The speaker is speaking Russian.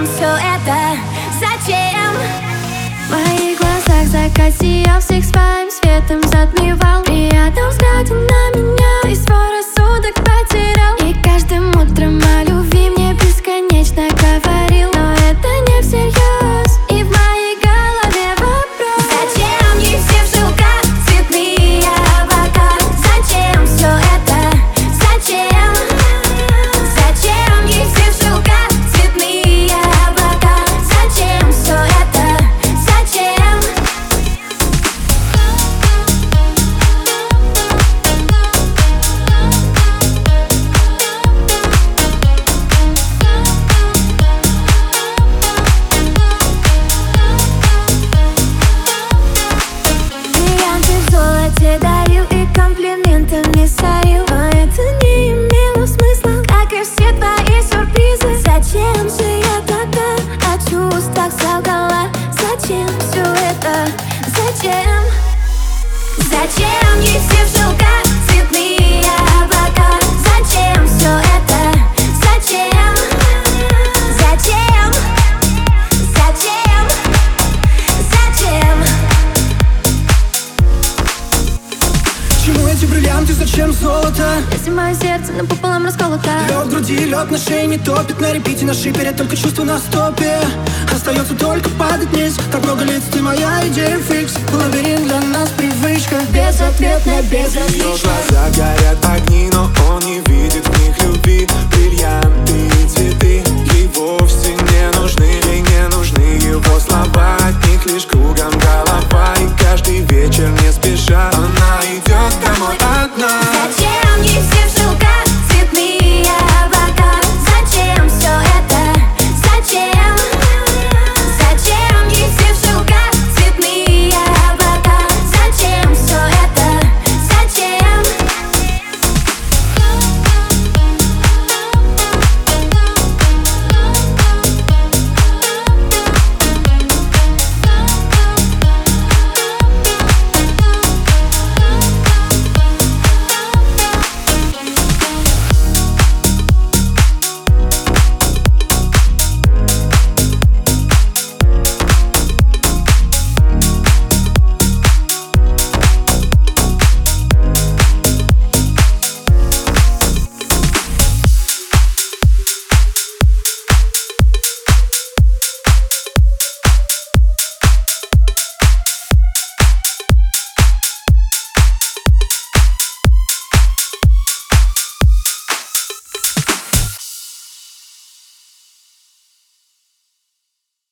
Зачем все это? Зачем? В моих глазах закат Зачем ей все в цветные облака? Зачем все это? Зачем? Зачем? Зачем? Зачем? Чему эти бриллианты, зачем золото? Если мое сердце напополам расколото Лед в груди, лед на шее не топит На репите на шипере, только чувство на стопе Остается только падать вниз Так много лиц, ты моя идея фикс Лабиринт для нас привычка Безответная, Ее безразличная глаза горят огни, но он не